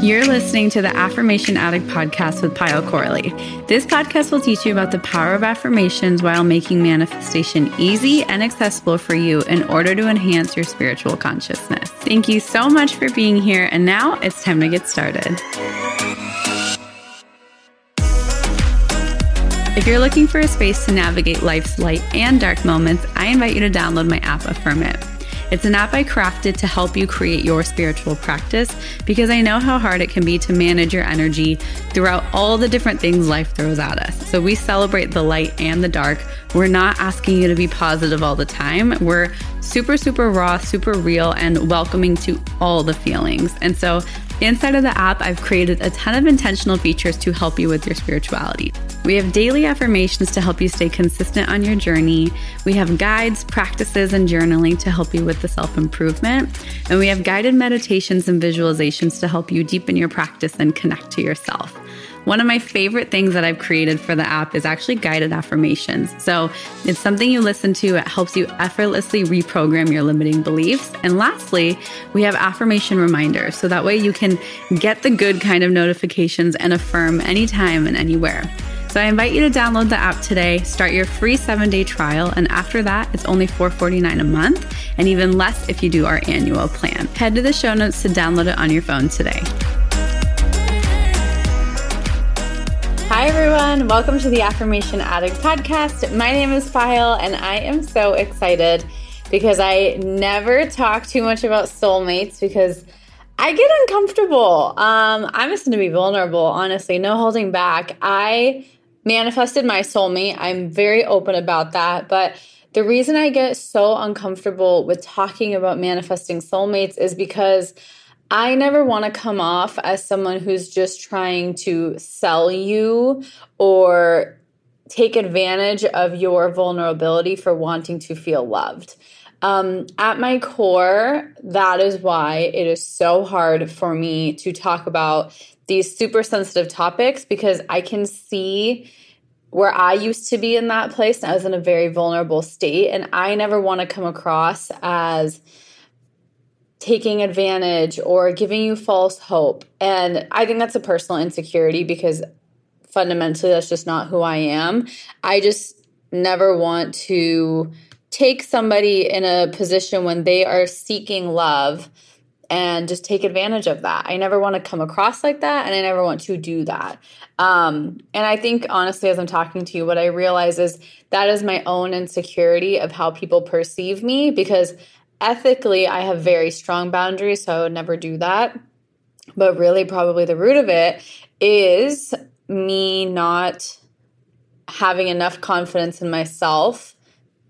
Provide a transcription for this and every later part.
You're listening to the Affirmation Addict podcast with Payal Corley. This podcast will teach you about the power of affirmations while making manifestation easy and accessible for you in order to enhance your spiritual consciousness. Thank you so much for being here, and now it's time to get started. If you're looking for a space to navigate life's light and dark moments, I invite you to download my app, Affirm It. It's an app I crafted to help you create your spiritual practice because I know how hard it can be to manage your energy throughout all the different things life throws at us. So we celebrate the light and the dark. We're not asking you to be positive all the time. We're super, super raw, super real, and welcoming to all the feelings. And so Inside of the app, I've created a ton of intentional features to help you with your spirituality. We have daily affirmations to help you stay consistent on your journey. We have guides, practices, and journaling to help you with the self improvement. And we have guided meditations and visualizations to help you deepen your practice and connect to yourself. One of my favorite things that I've created for the app is actually guided affirmations. So it's something you listen to, it helps you effortlessly reprogram your limiting beliefs. And lastly, we have affirmation reminders. So that way you can get the good kind of notifications and affirm anytime and anywhere. So I invite you to download the app today, start your free seven day trial, and after that, it's only $4.49 a month, and even less if you do our annual plan. Head to the show notes to download it on your phone today. Hi, everyone. Welcome to the Affirmation Addict podcast. My name is Payal, and I am so excited because I never talk too much about soulmates because I get uncomfortable. Um, I'm just going to be vulnerable, honestly, no holding back. I manifested my soulmate. I'm very open about that. But the reason I get so uncomfortable with talking about manifesting soulmates is because I never want to come off as someone who's just trying to sell you or take advantage of your vulnerability for wanting to feel loved. Um, at my core, that is why it is so hard for me to talk about these super sensitive topics because I can see where I used to be in that place. I was in a very vulnerable state, and I never want to come across as taking advantage or giving you false hope. And I think that's a personal insecurity because fundamentally that's just not who I am. I just never want to take somebody in a position when they are seeking love and just take advantage of that. I never want to come across like that and I never want to do that. Um, and I think honestly, as I'm talking to you, what I realize is that is my own insecurity of how people perceive me because ethically, I have very strong boundaries, so I would never do that. But really, probably the root of it is me not having enough confidence in myself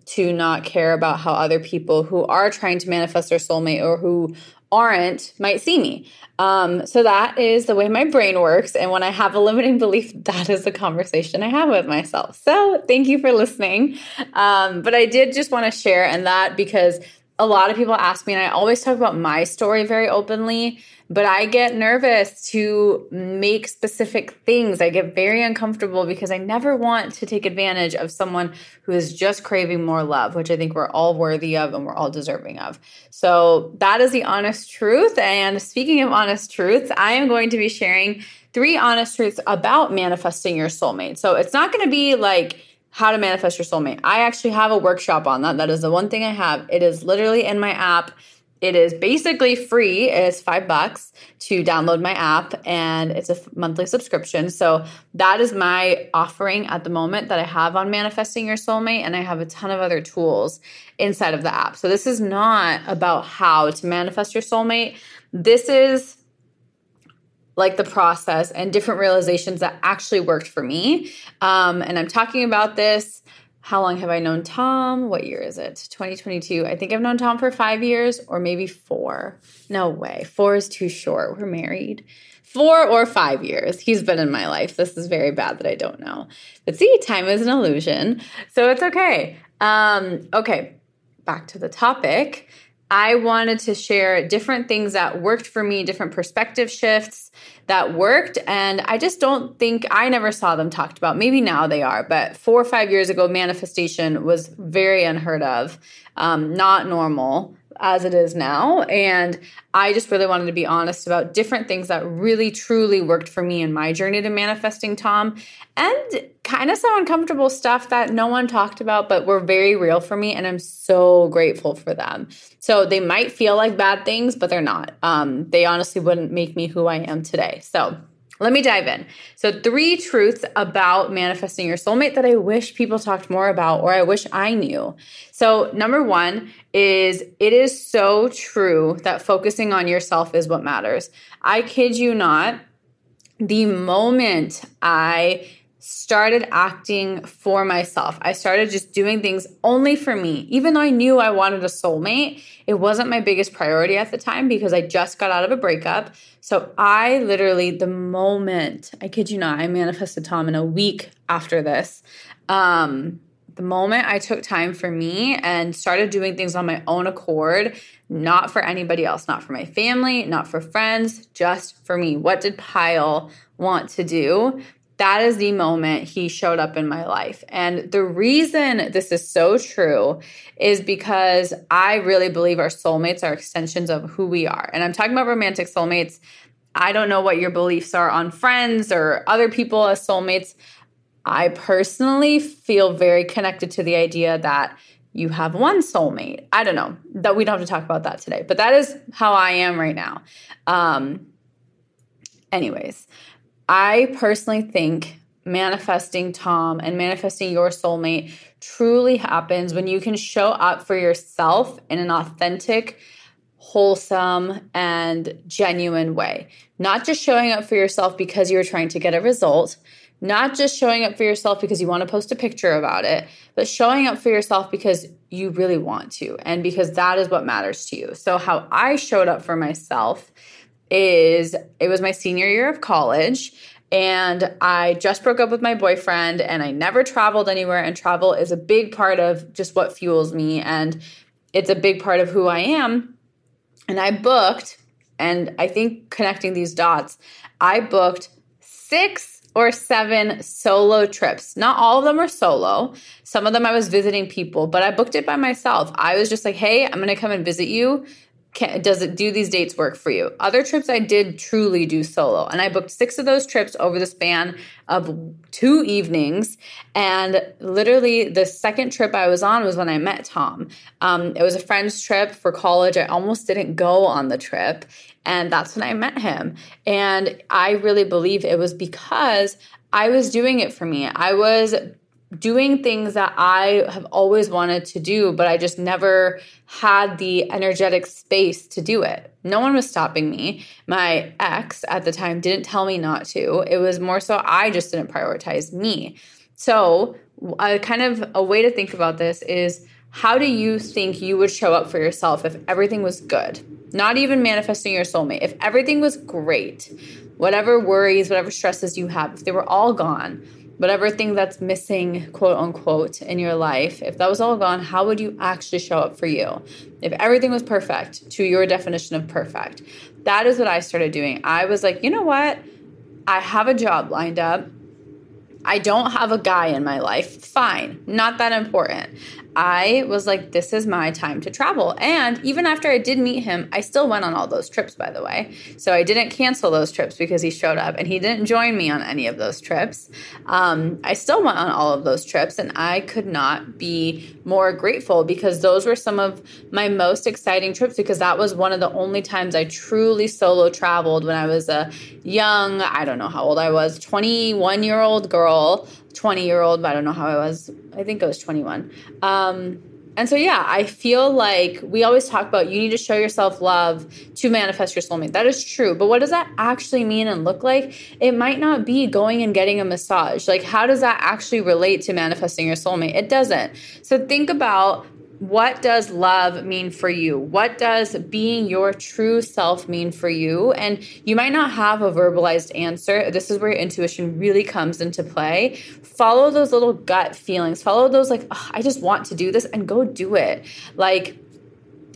to not care about how other people who are trying to manifest their soulmate or who aren't might see me. Um, so that is the way my brain works. And when I have a limiting belief, that is the conversation I have with myself. So thank you for listening. Um, but I did just want to share and that because a lot of people ask me, and I always talk about my story very openly, but I get nervous to make specific things. I get very uncomfortable because I never want to take advantage of someone who is just craving more love, which I think we're all worthy of and we're all deserving of. So that is the honest truth. And speaking of honest truths, I am going to be sharing three honest truths about manifesting your soulmate. So it's not going to be like, how to manifest your soulmate. I actually have a workshop on that. That is the one thing I have. It is literally in my app. It is basically free. It's five bucks to download my app, and it's a monthly subscription. So that is my offering at the moment that I have on manifesting your soulmate, and I have a ton of other tools inside of the app. So this is not about how to manifest your soulmate. This is like the process and different realizations that actually worked for me. Um, and I'm talking about this. How long have I known Tom? What year is it? 2022. I think I've known Tom for five years or maybe four. No way. Four is too short. We're married. Four or five years. He's been in my life. This is very bad that I don't know. But see, time is an illusion. So it's okay. Um, okay, back to the topic. I wanted to share different things that worked for me, different perspective shifts that worked. And I just don't think I never saw them talked about. Maybe now they are, but four or five years ago, manifestation was very unheard of, um, not normal as it is now. And I just really wanted to be honest about different things that really truly worked for me in my journey to manifesting Tom and kind of some uncomfortable stuff that no one talked about, but were very real for me. And I'm so grateful for them. So they might feel like bad things, but they're not. Um, they honestly wouldn't make me who I am today. So let me dive in. So, three truths about manifesting your soulmate that I wish people talked more about or I wish I knew. So, number one is it is so true that focusing on yourself is what matters. I kid you not, the moment I started acting for myself. I started just doing things only for me. Even though I knew I wanted a soulmate, it wasn't my biggest priority at the time because I just got out of a breakup. So I literally, the moment, I kid you not, I manifested Tom in a week after this. Um, the moment I took time for me and started doing things on my own accord, not for anybody else, not for my family, not for friends, just for me. What did Payal want to do? That is the moment he showed up in my life. And the reason this is so true is because I really believe our soulmates are extensions of who we are. And I'm talking about romantic soulmates. I don't know what your beliefs are on friends or other people as soulmates. I personally feel very connected to the idea that you have one soulmate. I don't know that we don't have to talk about that today, but that is how I am right now. Um, anyways, I personally think manifesting Tom and manifesting your soulmate truly happens when you can show up for yourself in an authentic, wholesome, and genuine way. Not just showing up for yourself because you're trying to get a result, not just showing up for yourself because you want to post a picture about it, but showing up for yourself because you really want to and because that is what matters to you. So, how I showed up for myself is it was my senior year of college and I just broke up with my boyfriend and I never traveled anywhere and travel is a big part of just what fuels me and it's a big part of who I am. And I booked and I think connecting these dots, I booked 6 or seven solo trips. Not all of them were solo. Some of them I was visiting people, but I booked it by myself. I was just like, hey, I'm going to come and visit you can, does it do these dates work for you? Other trips I did truly do solo, and I booked six of those trips over the span of two evenings. And literally, the second trip I was on was when I met Tom. Um, it was a friend's trip for college. I almost didn't go on the trip, and that's when I met him. And I really believe it was because I was doing it for me. I was doing things that I have always wanted to do, but I just never had the energetic space to do it. No one was stopping me. My ex at the time didn't tell me not to. It was more so I just didn't prioritize me. So, a kind of a way to think about this is how do you think you would show up for yourself if everything was good? Not even manifesting your soulmate. If everything was great, whatever worries, whatever stresses you have, if they were all gone, whatever thing that's missing, quote unquote, in your life, if that was all gone, how would you actually show up for you? If everything was perfect to your definition of perfect, that is what I started doing. I was like, you know what? I have a job lined up. I don't have a guy in my life. Fine, not that important. I was like, this is my time to travel. And even after I did meet him, I still went on all those trips, by the way. So I didn't cancel those trips because he showed up and he didn't join me on any of those trips. Um, I still went on all of those trips and I could not be more grateful because those were some of my most exciting trips because that was one of the only times I truly solo traveled when I was a young, I don't know how old I was, 21 year old girl 20 year old, but I don't know how I was. I think I was 21. Um, and so, yeah, I feel like we always talk about you need to show yourself love to manifest your soulmate. That is true. But what does that actually mean and look like? It might not be going and getting a massage. Like, how does that actually relate to manifesting your soulmate? It doesn't. So, think about what does love mean for you? What does being your true self mean for you? And you might not have a verbalized answer. This is where your intuition really comes into play. Follow those little gut feelings. Follow those, like, oh, I just want to do this and go do it. Like,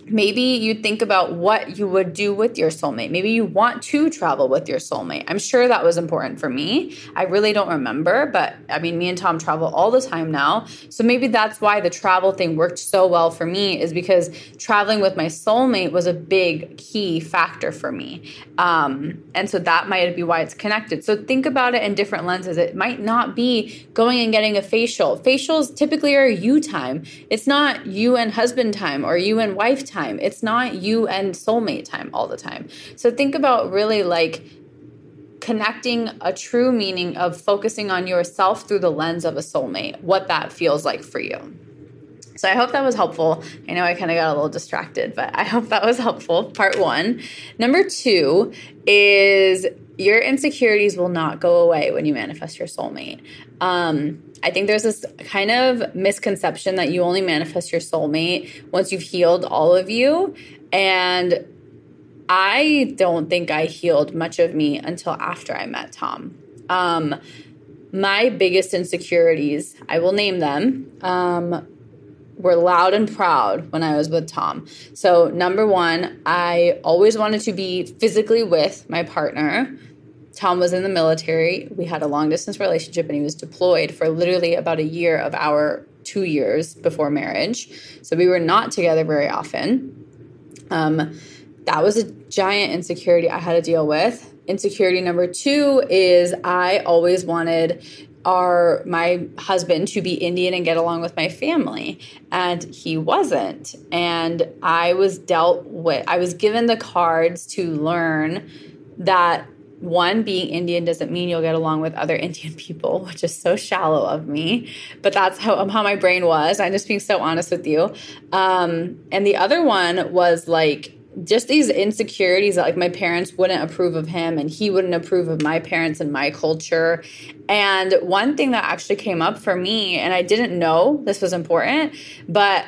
maybe you think about what you would do with your soulmate. Maybe you want to travel with your soulmate. I'm sure that was important for me. I really don't remember, but I mean, me and Tom travel all the time now. So maybe that's why the travel thing worked so well for me, is because traveling with my soulmate was a big key factor for me. Um, and so that might be why it's connected. So think about it in different lenses. It might not be going and getting a facial. Facials typically are you time, it's not you and husband time or you and wife time time. It's not you and soulmate time all the time. So think about really like connecting a true meaning of focusing on yourself through the lens of a soulmate, what that feels like for you. So I hope that was helpful. I know I kind of got a little distracted, but I hope that was helpful. Part one. Number two is your insecurities will not go away when you manifest your soulmate. Um, I think there's this kind of misconception that you only manifest your soulmate once you've healed all of you. And I don't think I healed much of me until after I met Tom. Um, my biggest insecurities, I will name them, um, were loud and proud when I was with Tom. So, number one, I always wanted to be physically with my partner. Tom was in the military. We had a long distance relationship and he was deployed for literally about a year of our two years before marriage. So we were not together very often. Um, that was a giant insecurity I had to deal with. Insecurity number two is I always wanted our my husband to be Indian and get along with my family and he wasn't and I was dealt with I was given the cards to learn that one, being Indian doesn't mean you'll get along with other Indian people, which is so shallow of me. But that's how, how my brain was. I'm just being so honest with you. Um, and the other one was like, just these insecurities that like my parents wouldn't approve of him and he wouldn't approve of my parents and my culture and one thing that actually came up for me and i didn't know this was important but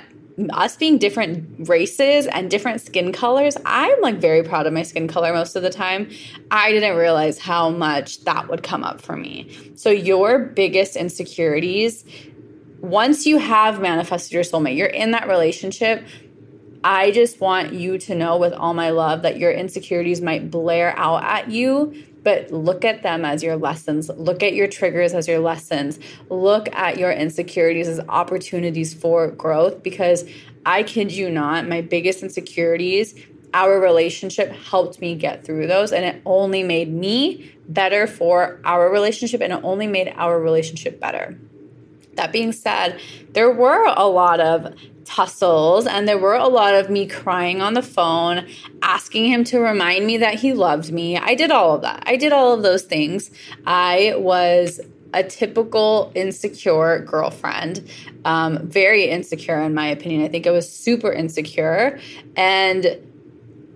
us being different races and different skin colors, I'm like very proud of my skin color most of the time. I didn't realize how much that would come up for me. So, your biggest insecurities, once you have manifested your soulmate, you're in that relationship. I just want you to know with all my love that your insecurities might blare out at you but look at them as your lessons. Look at your triggers as your lessons. Look at your insecurities as opportunities for growth because I kid you not, my biggest insecurities, our relationship helped me get through those and it only made me better for our relationship and it only made our relationship better. That being said, there were a lot of tussles and there were a lot of me crying on the phone asking him to remind me that he loved me. I did all of that. I did all of those things. I was a typical insecure girlfriend um, very insecure in my opinion. I think i was super insecure and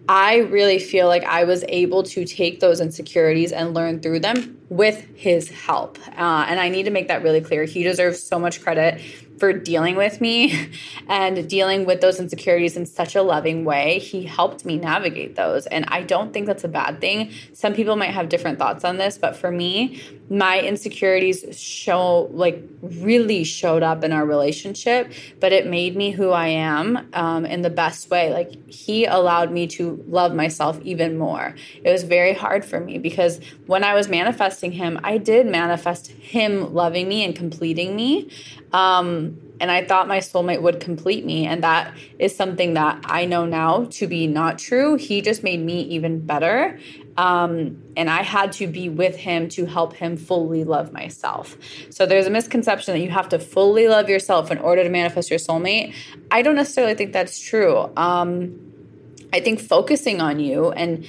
I really feel like I was able to take those insecurities and learn through them with his help. Uh, and I need to make that really clear. He deserves so much credit for dealing with me and dealing with those insecurities in such a loving way. He helped me navigate those. And I don't think that's a bad thing. Some people might have different thoughts on this, but for me, my insecurities show like really showed up in our relationship, but it made me who I am um, in the best way. Like he allowed me to love myself even more. It was very hard for me because when I was manifesting him, I did manifest him loving me and completing me. Um, and I thought my soulmate would complete me. And that is something that I know now to be not true. He just made me even better. Um, and I had to be with him to help him fully love myself. So there's a misconception that you have to fully love yourself in order to manifest your soulmate. I don't necessarily think that's true. Um, I think focusing on you and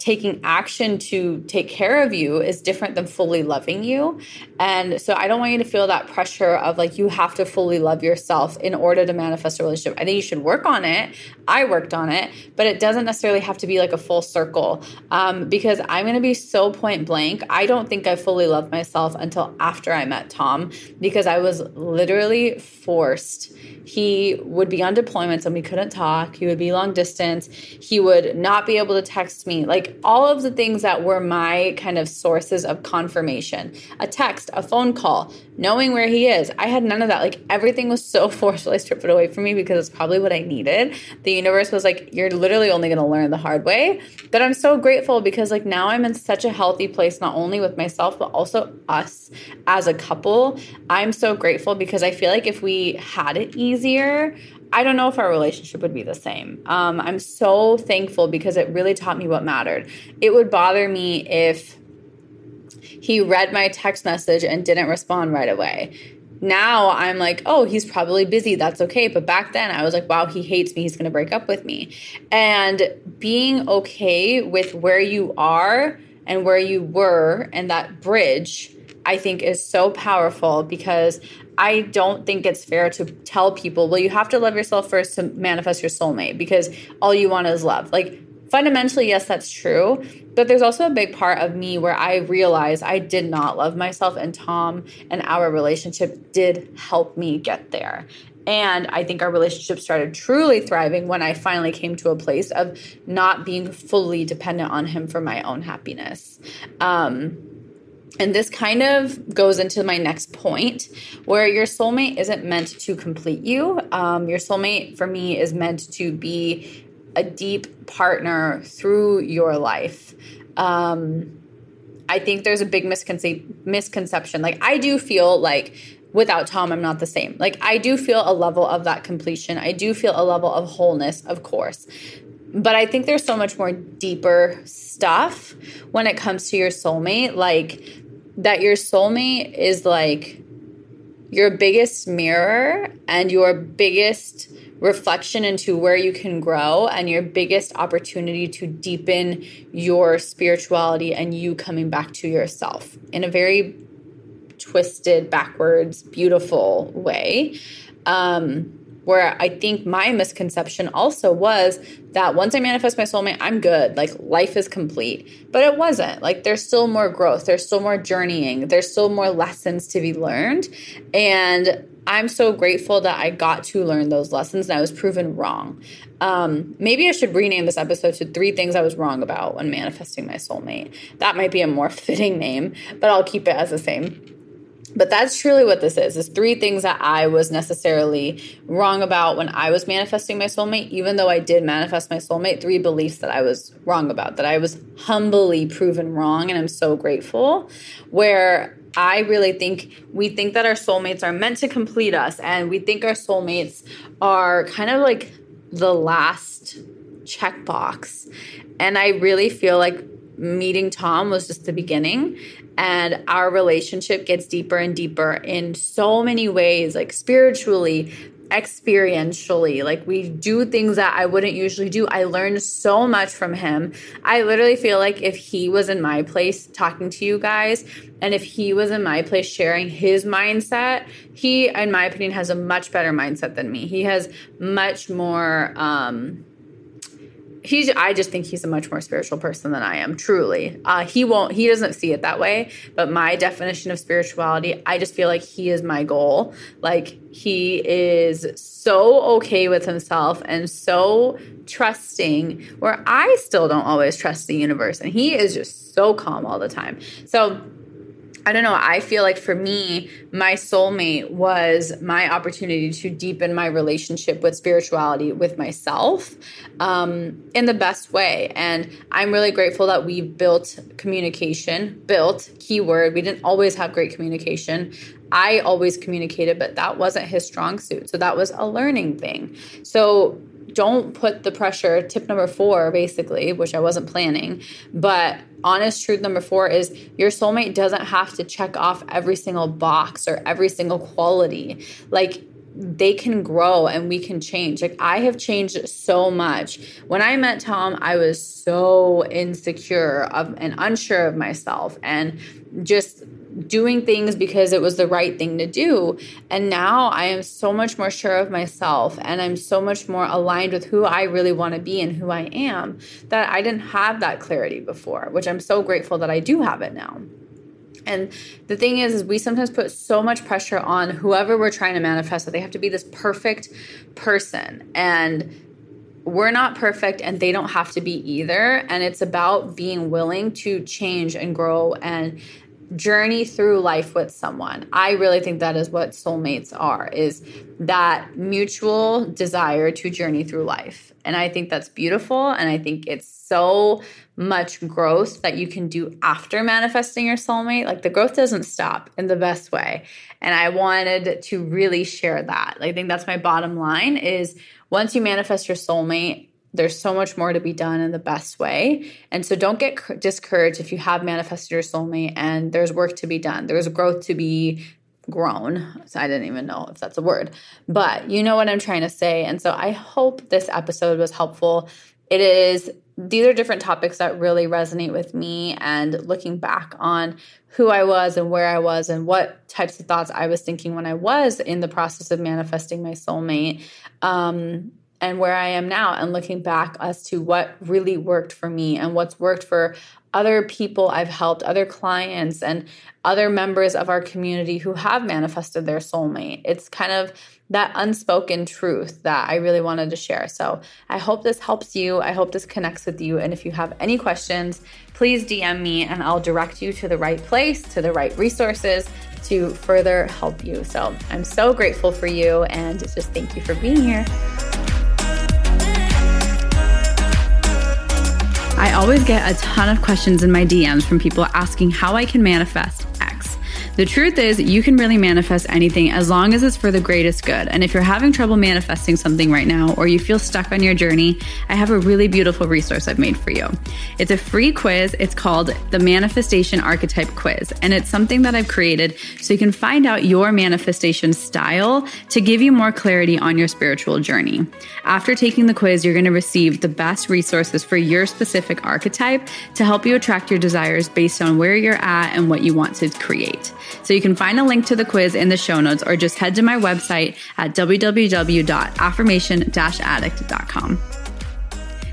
taking action to take care of you is different than fully loving you. And so I don't want you to feel that pressure of like you have to fully love yourself in order to manifest a relationship. I think you should work on it. I worked on it, but it doesn't necessarily have to be like a full circle um, because I'm going to be so point blank. I don't think I fully loved myself until after I met Tom because I was literally forced. He would be on deployments and we couldn't talk. He would be long distance. He would not be able to text me. Like all of the things that were my kind of sources of confirmation a text, a phone call, knowing where he is. I had none of that. Like everything was so forcefully stripped away from me because it's probably what I needed. The universe was like, you're literally only going to learn the hard way. But I'm so grateful because like now I'm in such a healthy place, not only with myself, but also us as a couple. I'm so grateful because I feel like if we had it easier, I don't know if our relationship would be the same. Um, I'm so thankful because it really taught me what mattered. It would bother me if he read my text message and didn't respond right away. Now I'm like, oh, he's probably busy. That's okay. But back then I was like, wow, he hates me. He's going to break up with me. And being okay with where you are and where you were and that bridge, I think is so powerful because I don't think it's fair to tell people, well, you have to love yourself first to manifest your soulmate because all you want is love. Like, fundamentally, yes, that's true. But there's also a big part of me where I realized I did not love myself, and Tom and our relationship did help me get there. And I think our relationship started truly thriving when I finally came to a place of not being fully dependent on him for my own happiness. Um, and this kind of goes into my next point where your soulmate isn't meant to complete you. Um, your soulmate, for me, is meant to be a deep partner through your life. Um, I think there's a big misconce- misconception. Like, I do feel like without Tom, I'm not the same. Like, I do feel a level of that completion. I do feel a level of wholeness, of course. But I think there's so much more deeper stuff when it comes to your soulmate. Like, that your soulmate is like your biggest mirror and your biggest reflection into where you can grow and your biggest opportunity to deepen your spirituality and you coming back to yourself in a very twisted, backwards, beautiful way. Um, where I think my misconception also was that once I manifest my soulmate, I'm good. Like life is complete. But it wasn't. Like there's still more growth, there's still more journeying, there's still more lessons to be learned. And I'm so grateful that I got to learn those lessons and I was proven wrong. Um, maybe I should rename this episode to three things I was wrong about when manifesting my soulmate. That might be a more fitting name, but I'll keep it as the same but that's truly what this is. Is three things that I was necessarily wrong about when I was manifesting my soulmate, even though I did manifest my soulmate, three beliefs that I was wrong about, that I was humbly proven wrong. And I'm so grateful. Where I really think we think that our soulmates are meant to complete us, and we think our soulmates are kind of like the last checkbox. And I really feel like meeting Tom was just the beginning and our relationship gets deeper and deeper in so many ways like spiritually experientially. Like we do things that i wouldn't usually do. I learned so much from him. I literally feel like if he was in my place talking to you guys and if he was in my place sharing his mindset he in my opinion has a much better mindset than me. He has much more um he's i just think he's a much more spiritual person than i am truly. Uh, he won't he doesn't see it that way but my definition of spirituality i just feel like he is my goal. Like he is so okay with himself and so trusting where i still don't always trust the universe and he is just so calm all the time. So I don't know. I feel like for me, my soulmate was my opportunity to deepen my relationship with spirituality with myself um, in the best way. And I'm really grateful that we built communication, built, keyword. We didn't always have great communication. I always communicated, but that wasn't his strong suit. So that was a learning thing. So don't put the pressure. Tip number four, basically, which I wasn't planning, but honest truth number four is your soulmate doesn't have to check off every single box or every single quality. Like, they can grow and we can change. Like I have changed so much. When I met Tom, I was so insecure of and unsure of myself and just doing things because it was the right thing to do. And now I am so much more sure of myself and I'm so much more aligned with who I really want to be and who I am that I didn't have that clarity before, which I'm so grateful that I do have it now. And the thing is, is we sometimes put so much pressure on whoever we're trying to manifest that they have to be this perfect person. And we're not perfect and they don't have to be either. And it's about being willing to change and grow and journey through life with someone. I really think that is what soulmates are is that mutual desire to journey through life. And I think that's beautiful and I think it's so much growth that you can do after manifesting your soulmate. Like the growth doesn't stop in the best way. And I wanted to really share that. I think that's my bottom line is once you manifest your soulmate, there's so much more to be done in the best way. And so don't get discouraged if you have manifested your soulmate and there's work to be done. There's growth to be grown. So I didn't even know if that's a word, but you know what I'm trying to say. And so I hope this episode was helpful. It is, these are different topics that really resonate with me and looking back on who I was and where I was and what types of thoughts I was thinking when I was in the process of manifesting my soulmate. Um, and where I am now and looking back as to what really worked for me and what's worked for other people I've helped, other clients, and other members of our community who have manifested their soulmate. It's kind of that unspoken truth that I really wanted to share. So I hope this helps you. I hope this connects with you. And if you have any questions, please DM me and I'll direct you to the right place, to the right resources to further help you. So I'm so grateful for you and just thank you for being here. Always get a ton of questions in my DMs from people asking how I can manifest the truth is, you can really manifest anything as long as it's for the greatest good. And if you're having trouble manifesting something right now or you feel stuck on your journey, I have a really beautiful resource I've made for you. It's a free quiz. It's called the Manifestation Archetype Quiz. And it's something that I've created so you can find out your manifestation style to give you more clarity on your spiritual journey. After taking the quiz, you're going to receive the best resources for your specific archetype to help you attract your desires based on where you're at and what you want to create. So you can find a link to the quiz in the show notes or just head to my website at www.affirmation-addict.com.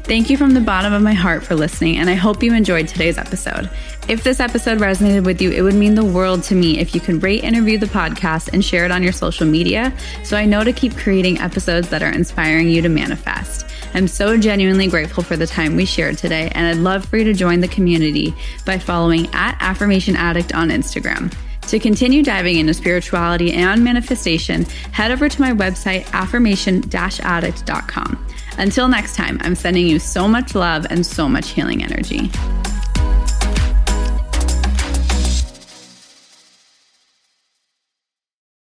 Thank you from the bottom of my heart for listening, and I hope you enjoyed today's episode. If this episode resonated with you, it would mean the world to me if you could rate and review the podcast and share it on your social media so I know to keep creating episodes that are inspiring you to manifest. I'm so genuinely grateful for the time we shared today, and I'd love for you to join the community by following at Affirmation Addict on Instagram. To continue diving into spirituality and manifestation, head over to my website, affirmation addict.com. Until next time, I'm sending you so much love and so much healing energy.